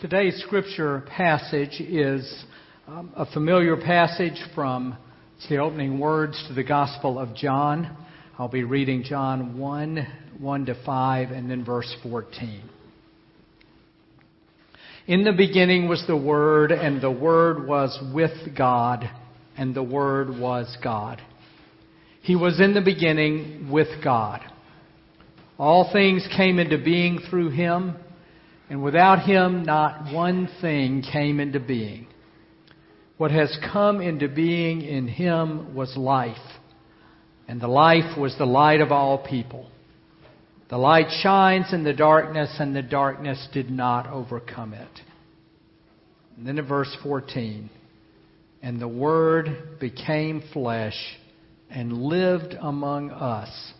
Today's scripture passage is um, a familiar passage from the opening words to the Gospel of John. I'll be reading John 1 1 to 5 and then verse 14. In the beginning was the Word, and the Word was with God, and the Word was God. He was in the beginning with God. All things came into being through him and without him, not one thing came into being. What has come into being in him was life, and the life was the light of all people. The light shines in the darkness, and the darkness did not overcome it. And then in verse 14, and the Word became flesh and lived among us,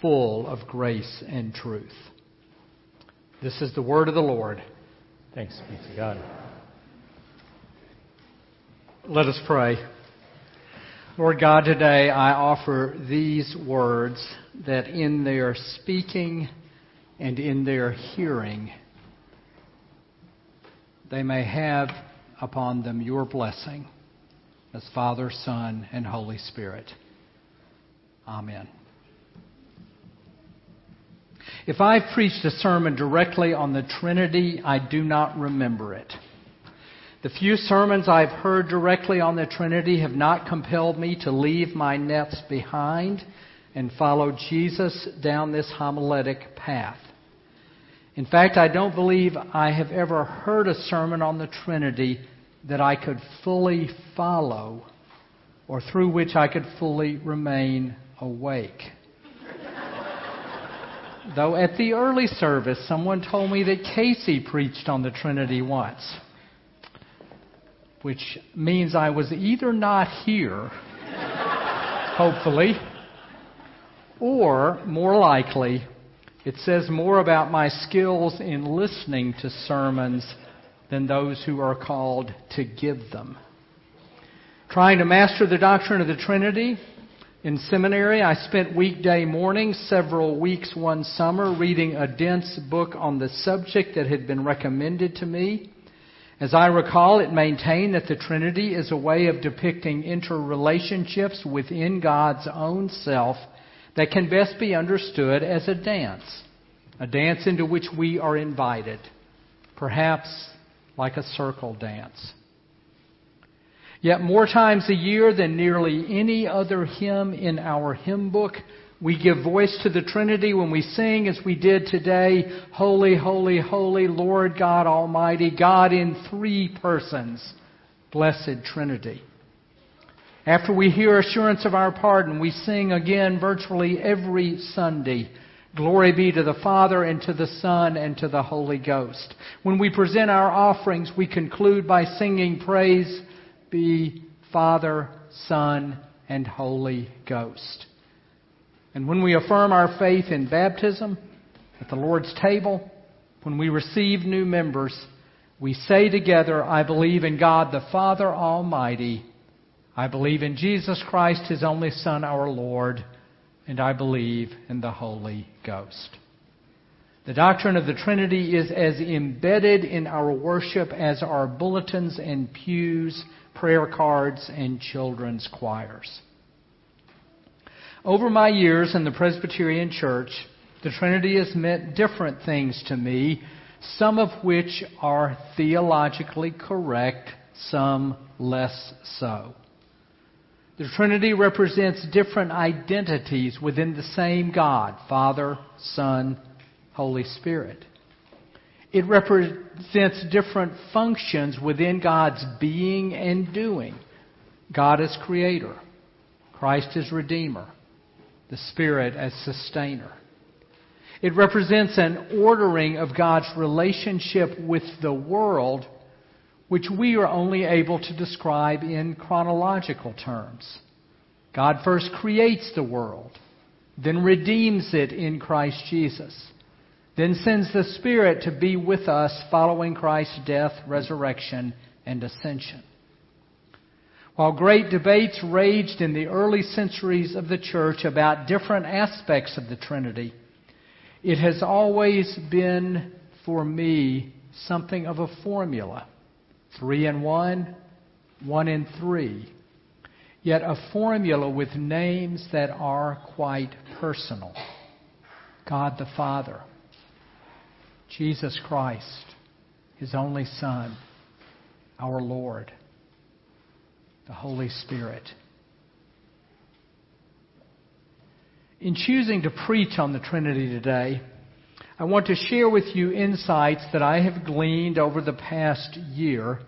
full of grace and truth. This is the word of the Lord. Thanks be to God. Let us pray. Lord God, today I offer these words that in their speaking and in their hearing, they may have upon them your blessing as Father, Son, and Holy Spirit. Amen. If I've preached a sermon directly on the Trinity, I do not remember it. The few sermons I've heard directly on the Trinity have not compelled me to leave my nets behind and follow Jesus down this homiletic path. In fact, I don't believe I have ever heard a sermon on the Trinity that I could fully follow or through which I could fully remain awake. Though at the early service, someone told me that Casey preached on the Trinity once, which means I was either not here, hopefully, or more likely, it says more about my skills in listening to sermons than those who are called to give them. Trying to master the doctrine of the Trinity in seminary, I spent weekday mornings several weeks one summer reading a dense book on the subject that had been recommended to me. As I recall, it maintained that the Trinity is a way of depicting interrelationships within God's own self that can best be understood as a dance, a dance into which we are invited, perhaps like a circle dance. Yet more times a year than nearly any other hymn in our hymn book, we give voice to the Trinity when we sing, as we did today, Holy, Holy, Holy, Lord God Almighty, God in three persons, Blessed Trinity. After we hear assurance of our pardon, we sing again virtually every Sunday, Glory be to the Father, and to the Son, and to the Holy Ghost. When we present our offerings, we conclude by singing praise be Father, Son, and Holy Ghost. And when we affirm our faith in baptism, at the Lord's table, when we receive new members, we say together, I believe in God the Father Almighty. I believe in Jesus Christ, His only Son, our Lord, and I believe in the Holy Ghost. The doctrine of the Trinity is as embedded in our worship as our bulletins and pews prayer cards, and children's choirs. Over my years in the Presbyterian Church, the Trinity has meant different things to me, some of which are theologically correct, some less so. The Trinity represents different identities within the same God Father, Son, Holy Spirit. It represents different functions within God's being and doing. God as creator, Christ as redeemer, the Spirit as sustainer. It represents an ordering of God's relationship with the world, which we are only able to describe in chronological terms. God first creates the world, then redeems it in Christ Jesus then sends the Spirit to be with us following Christ's death, resurrection, and ascension. While great debates raged in the early centuries of the church about different aspects of the Trinity, it has always been for me something of a formula. Three in one, one in three. Yet a formula with names that are quite personal. God the Father, Jesus Christ, His only Son, our Lord, the Holy Spirit. In choosing to preach on the Trinity today, I want to share with you insights that I have gleaned over the past year,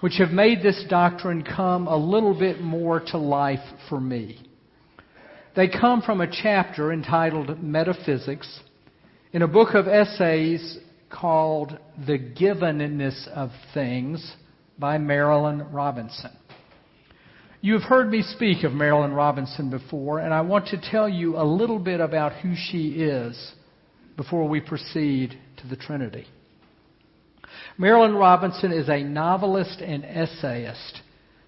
which have made this doctrine come a little bit more to life for me. They come from a chapter entitled Metaphysics in a book of essays called The Givenness of Things by Marilynne Robinson. You have heard me speak of Marilynne Robinson before, and I want to tell you a little bit about who she is before we proceed to the Trinity. Marilynne Robinson is a novelist and essayist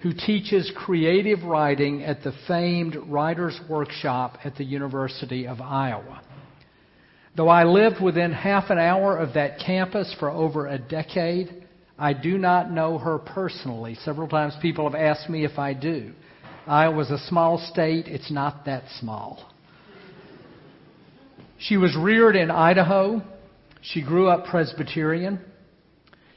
who teaches creative writing at the famed Writers' Workshop at the University of Iowa. Though I lived within half an hour of that campus for over a decade, I do not know her personally. Several times people have asked me if I do. Iowa's a small state, it's not that small. She was reared in Idaho. She grew up Presbyterian.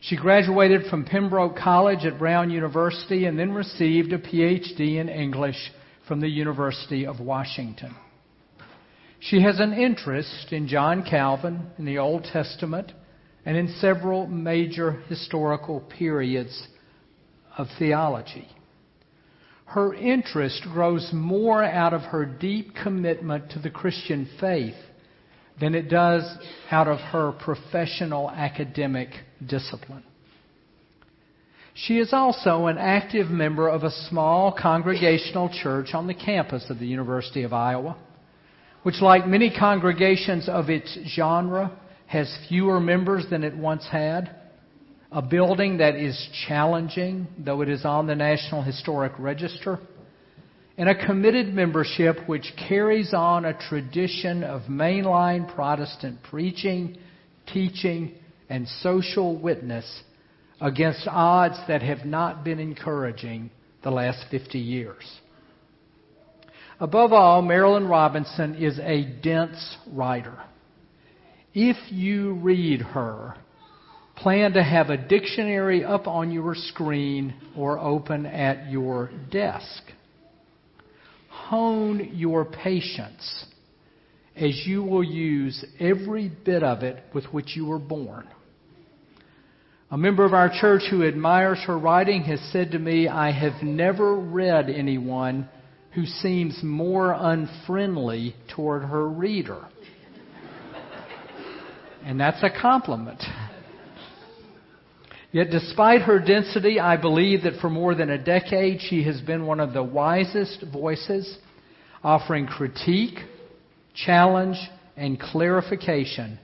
She graduated from Pembroke College at Brown University and then received a PhD in English from the University of Washington. She has an interest in John Calvin, in the Old Testament, and in several major historical periods of theology. Her interest grows more out of her deep commitment to the Christian faith than it does out of her professional academic discipline. She is also an active member of a small congregational church on the campus of the University of Iowa, which, like many congregations of its genre, has fewer members than it once had, a building that is challenging, though it is on the National Historic Register, and a committed membership which carries on a tradition of mainline Protestant preaching, teaching, and social witness against odds that have not been encouraging the last 50 years. Above all, Marilynne Robinson is a dense writer. If you read her, plan to have a dictionary up on your screen or open at your desk hone your patience as you will use every bit of it with which you were born. A member of our church who admires her writing has said to me, I have never read anyone who seems more unfriendly toward her reader. and that's a compliment. Yet, despite her density, I believe that for more than a decade she has been one of the wisest voices offering critique, challenge, and clarification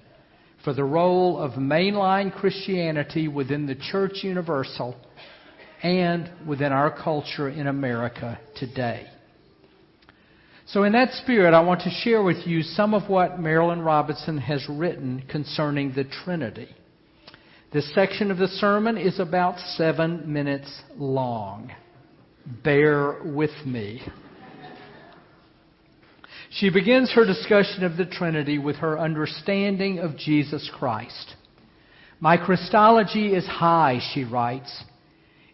for the role of mainline Christianity within the Church Universal and within our culture in America today. So, in that spirit, I want to share with you some of what Marilynne Robinson has written concerning the Trinity. This section of the sermon is about seven minutes long. Bear with me. She begins her discussion of the Trinity with her understanding of Jesus Christ. My Christology is high, she writes,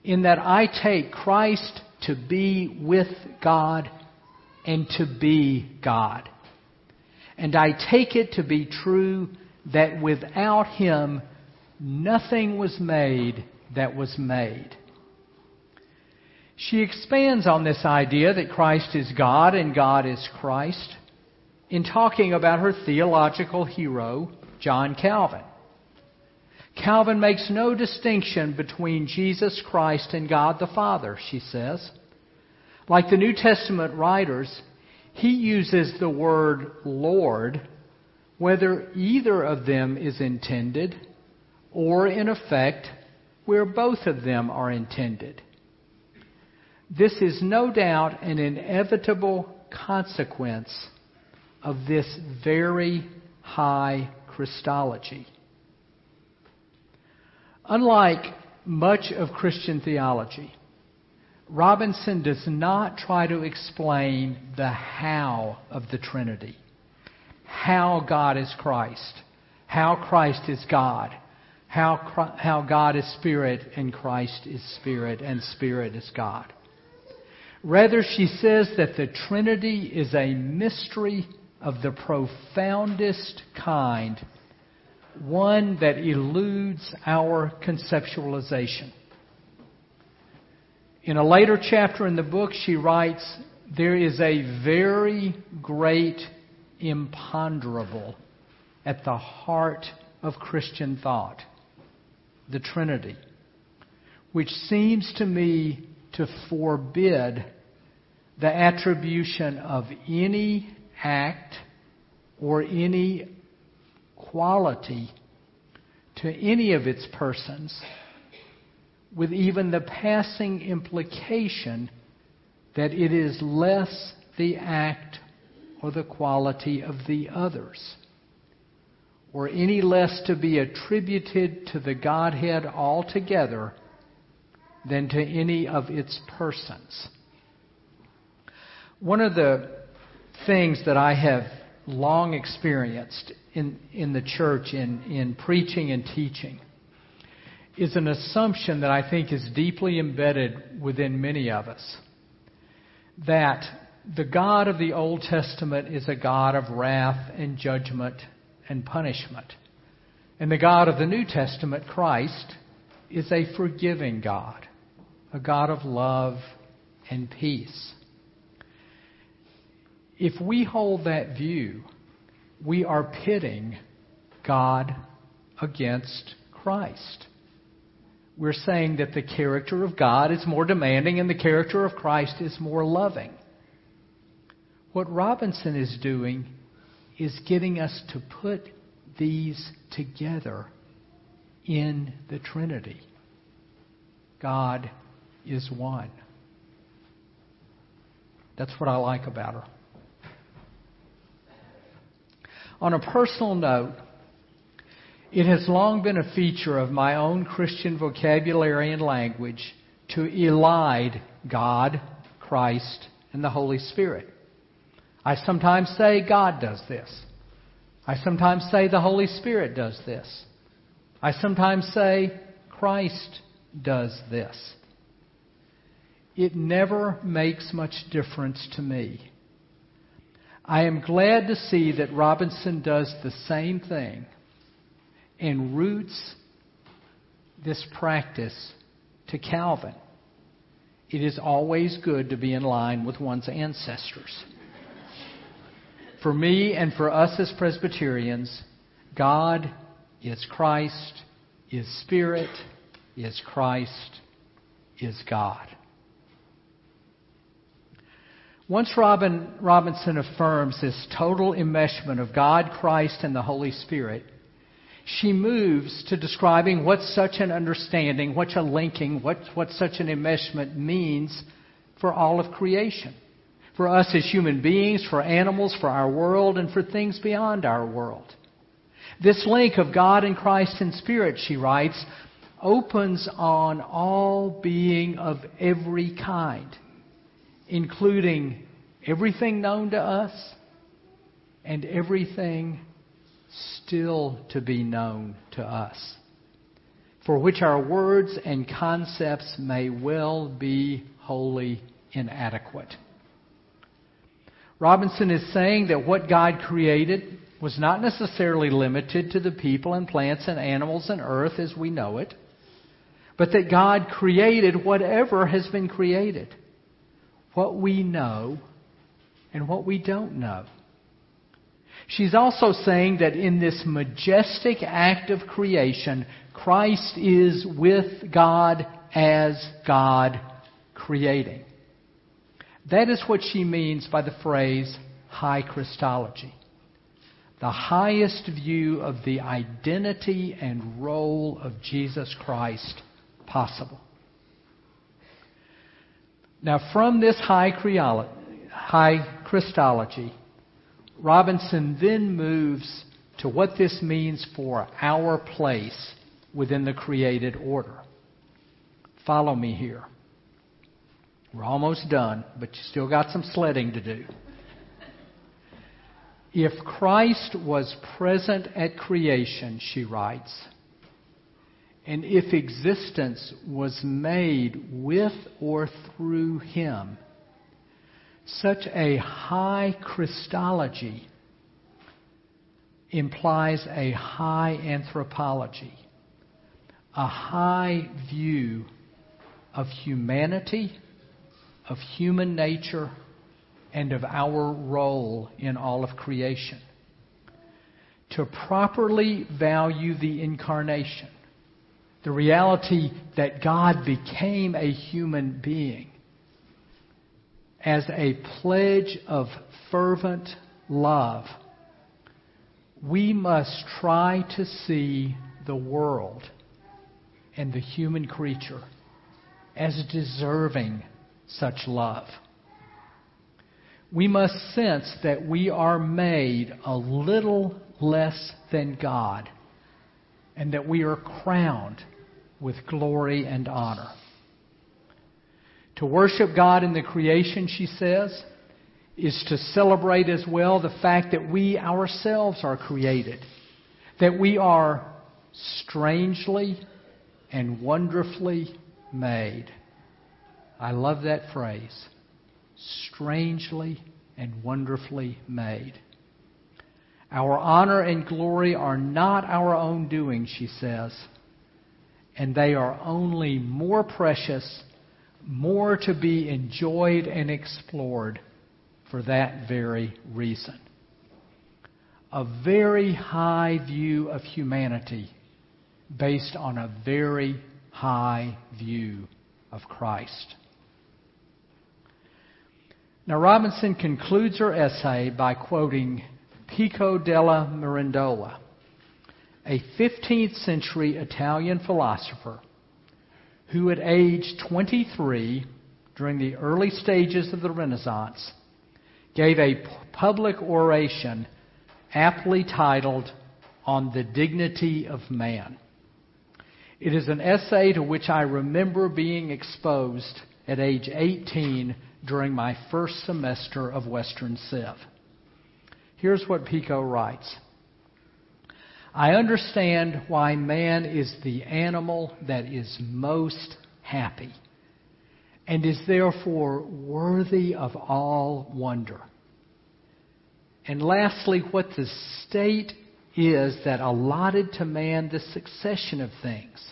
in that I take Christ to be with God and to be God. And I take it to be true that without Him, nothing was made that was made. She expands on this idea that Christ is God and God is Christ in talking about her theological hero, John Calvin. Calvin makes no distinction between Jesus Christ and God the Father, she says. Like the New Testament writers, he uses the word Lord whether either of them is intended or, in effect, where both of them are intended. This is no doubt an inevitable consequence of this very high Christology. Unlike much of Christian theology, Robinson does not try to explain the how of the Trinity. How God is Christ. How Christ is God. How, how God is Spirit and Christ is Spirit and Spirit is God. Rather, she says that the Trinity is a mystery of the profoundest kind, one that eludes our conceptualization. In a later chapter in the book, she writes, There is a very great imponderable at the heart of Christian thought the Trinity, which seems to me to forbid the attribution of any act or any quality to any of its persons with even the passing implication that it is less the act or the quality of the others, or any less to be attributed to the Godhead altogether than to any of its persons. One of the things that I have long experienced in, in the church, in, in preaching and teaching, is an assumption that I think is deeply embedded within many of us that the God of the Old Testament is a God of wrath and judgment and punishment. And the God of the New Testament, Christ, is a forgiving God, a God of love and peace. If we hold that view, we are pitting God against Christ. We're saying that the character of God is more demanding and the character of Christ is more loving. What Robinson is doing is getting us to put these together in the Trinity. God is one. That's what I like about her. On a personal note, it has long been a feature of my own Christian vocabulary and language to elide God, Christ, and the Holy Spirit. I sometimes say God does this. I sometimes say the Holy Spirit does this. I sometimes say Christ does this. It never makes much difference to me. I am glad to see that Robinson does the same thing and roots this practice to Calvin. It is always good to be in line with one's ancestors. For me and for us as Presbyterians, God is Christ, is Spirit, is Christ, is God. Once Robin, Robinson affirms this total enmeshment of God, Christ, and the Holy Spirit, she moves to describing what such an understanding, what a linking, what, what such an enmeshment means for all of creation for us as human beings, for animals, for our world, and for things beyond our world. This link of God and Christ and Spirit, she writes, opens on all being of every kind, including everything known to us and everything still to be known to us, for which our words and concepts may well be wholly inadequate. Robinson is saying that what God created was not necessarily limited to the people and plants and animals and earth as we know it, but that God created whatever has been created, what we know and what we don't know. She's also saying that in this majestic act of creation, Christ is with God as God creating. That is what she means by the phrase high Christology. The highest view of the identity and role of Jesus Christ possible. Now, from this high, Christology, Robinson then moves to what this means for our place within the created order. Follow me here. We're almost done, but you still got some sledding to do. If Christ was present at creation, she writes, and if existence was made with or through him, such a high Christology implies a high anthropology, a high view of humanity, of human nature, and of our role in all of creation. To properly value the incarnation, the reality that God became a human being, as a pledge of fervent love, we must try to see the world and the human creature as deserving such love. We must sense that we are made a little less than God and that we are crowned with glory and honor. To worship God in the creation, she says, is to celebrate as well the fact that we ourselves are created, that we are strangely and wonderfully made. I love that phrase. Strangely and wonderfully made. Our honor and glory are not our own doing, she says, and they are only more precious, more to be enjoyed and explored for that very reason. A very high view of humanity based on a very high view of Christ. Now, Robinson concludes her essay by quoting Pico della Mirandola a 15th century Italian philosopher who, at age 23, during the early stages of the Renaissance, gave a public oration aptly titled On the Dignity of Man. It is an essay to which I remember being exposed at age 18 during my first semester of Western Civ. Here's what Pico writes. I understand why man is the animal that is most happy and is therefore worthy of all wonder. And lastly, what the state is that allotted to man the succession of things,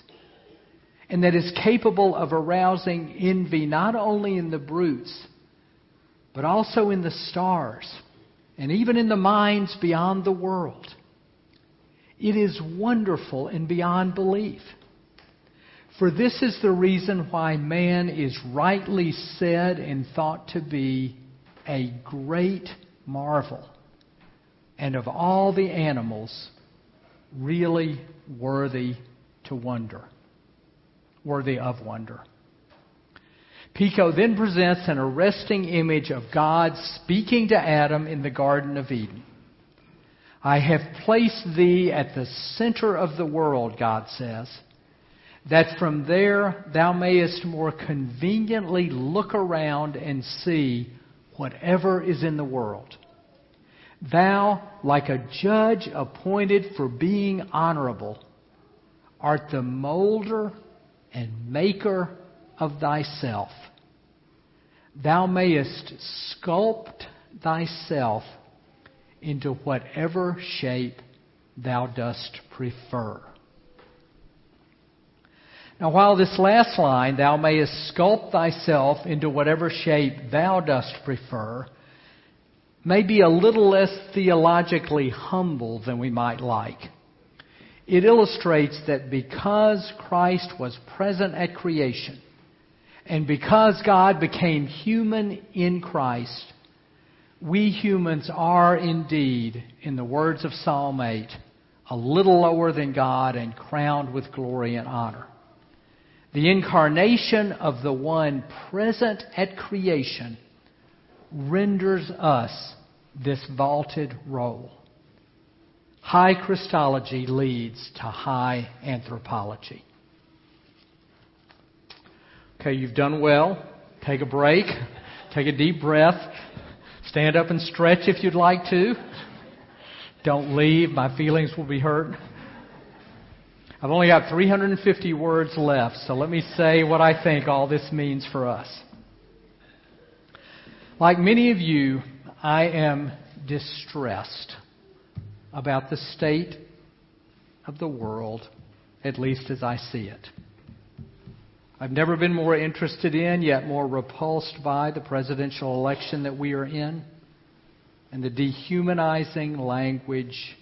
and that is capable of arousing envy not only in the brutes, but also in the stars, and even in the minds beyond the world. It is wonderful and beyond belief. For this is the reason why man is rightly said and thought to be a great marvel, and of all the animals, really worthy to wonder, worthy of wonder. Pico then presents an arresting image of God speaking to Adam in the Garden of Eden. I have placed thee at the center of the world, God says, that from there thou mayest more conveniently look around and see whatever is in the world. Thou, like a judge appointed for being honorable, art the molder and maker of thyself. Thou mayest sculpt thyself into whatever shape thou dost prefer. Now, while this last line, thou mayest sculpt thyself into whatever shape thou dost prefer, may be a little less theologically humble than we might like. It illustrates that because Christ was present at creation, and because God became human in Christ, we humans are indeed, in the words of Psalm 8, a little lower than God and crowned with glory and honor. The incarnation of the one present at creation renders us this vaulted role. High Christology leads to high anthropology. Okay, you've done well. Take a break. Take a deep breath. Stand up and stretch if you'd like to. Don't leave. My feelings will be hurt. I've only got 350 words left, so let me say what I think all this means for us. Like many of you, I am distressed about the state of the world, at least as I see it. I've never been more interested in, yet more repulsed by, the presidential election that we are in and the dehumanizing language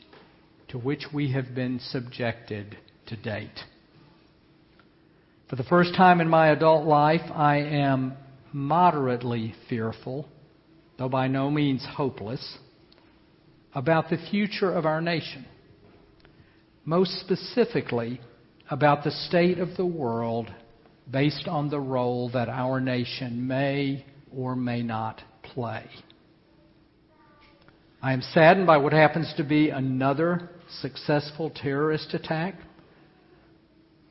to which we have been subjected to date. For the first time in my adult life, I am moderately fearful, though by no means hopeless, about the future of our nation. Most specifically, about the state of the world based on the role that our nation may or may not play. I am saddened by what happens to be another successful terrorist attack,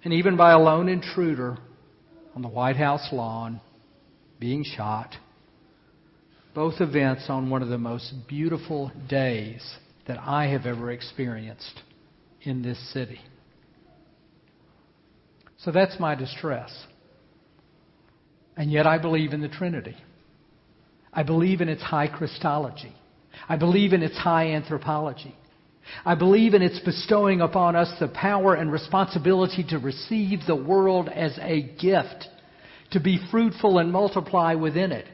and even by a lone intruder on the White House lawn being shot. Both events on one of the most beautiful days that I have ever experienced in this city. So that's my distress. And yet I believe in the Trinity. I believe in its high Christology. I believe in its high anthropology. I believe in its bestowing upon us the power and responsibility to receive the world as a gift, to be fruitful and multiply within it,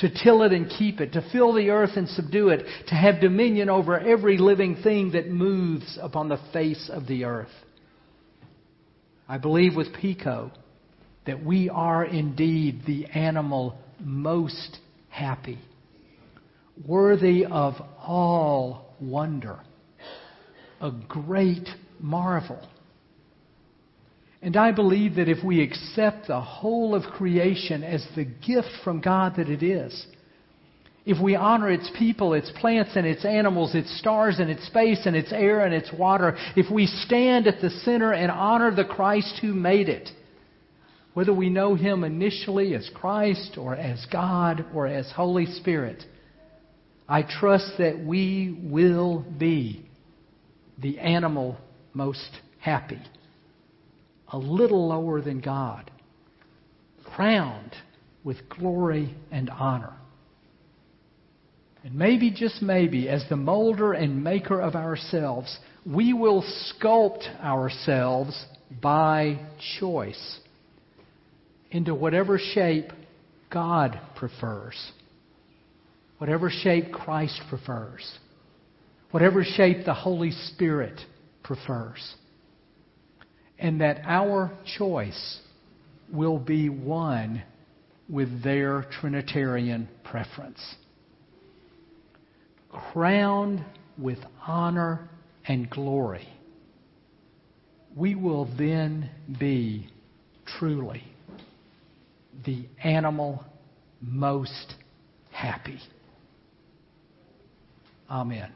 to till it and keep it, to fill the earth and subdue it, to have dominion over every living thing that moves upon the face of the earth. I believe with Pico that we are indeed the animal most happy, worthy of all wonder, a great marvel. And I believe that if we accept the whole of creation as the gift from God that it is, if we honor its people, its plants and its animals, its stars and its space and its air and its water, if we stand at the center and honor the Christ who made it, whether we know Him initially as Christ or as God or as Holy Spirit, I trust that we will be the animal most happy, a little lower than God, crowned with glory and honor. And maybe, just maybe, as the molder and maker of ourselves, we will sculpt ourselves by choice into whatever shape God prefers, whatever shape Christ prefers, whatever shape the Holy Spirit prefers. And that our choice will be one with their Trinitarian preference. Crowned with honor and glory, we will then be truly the animal most happy. Amen.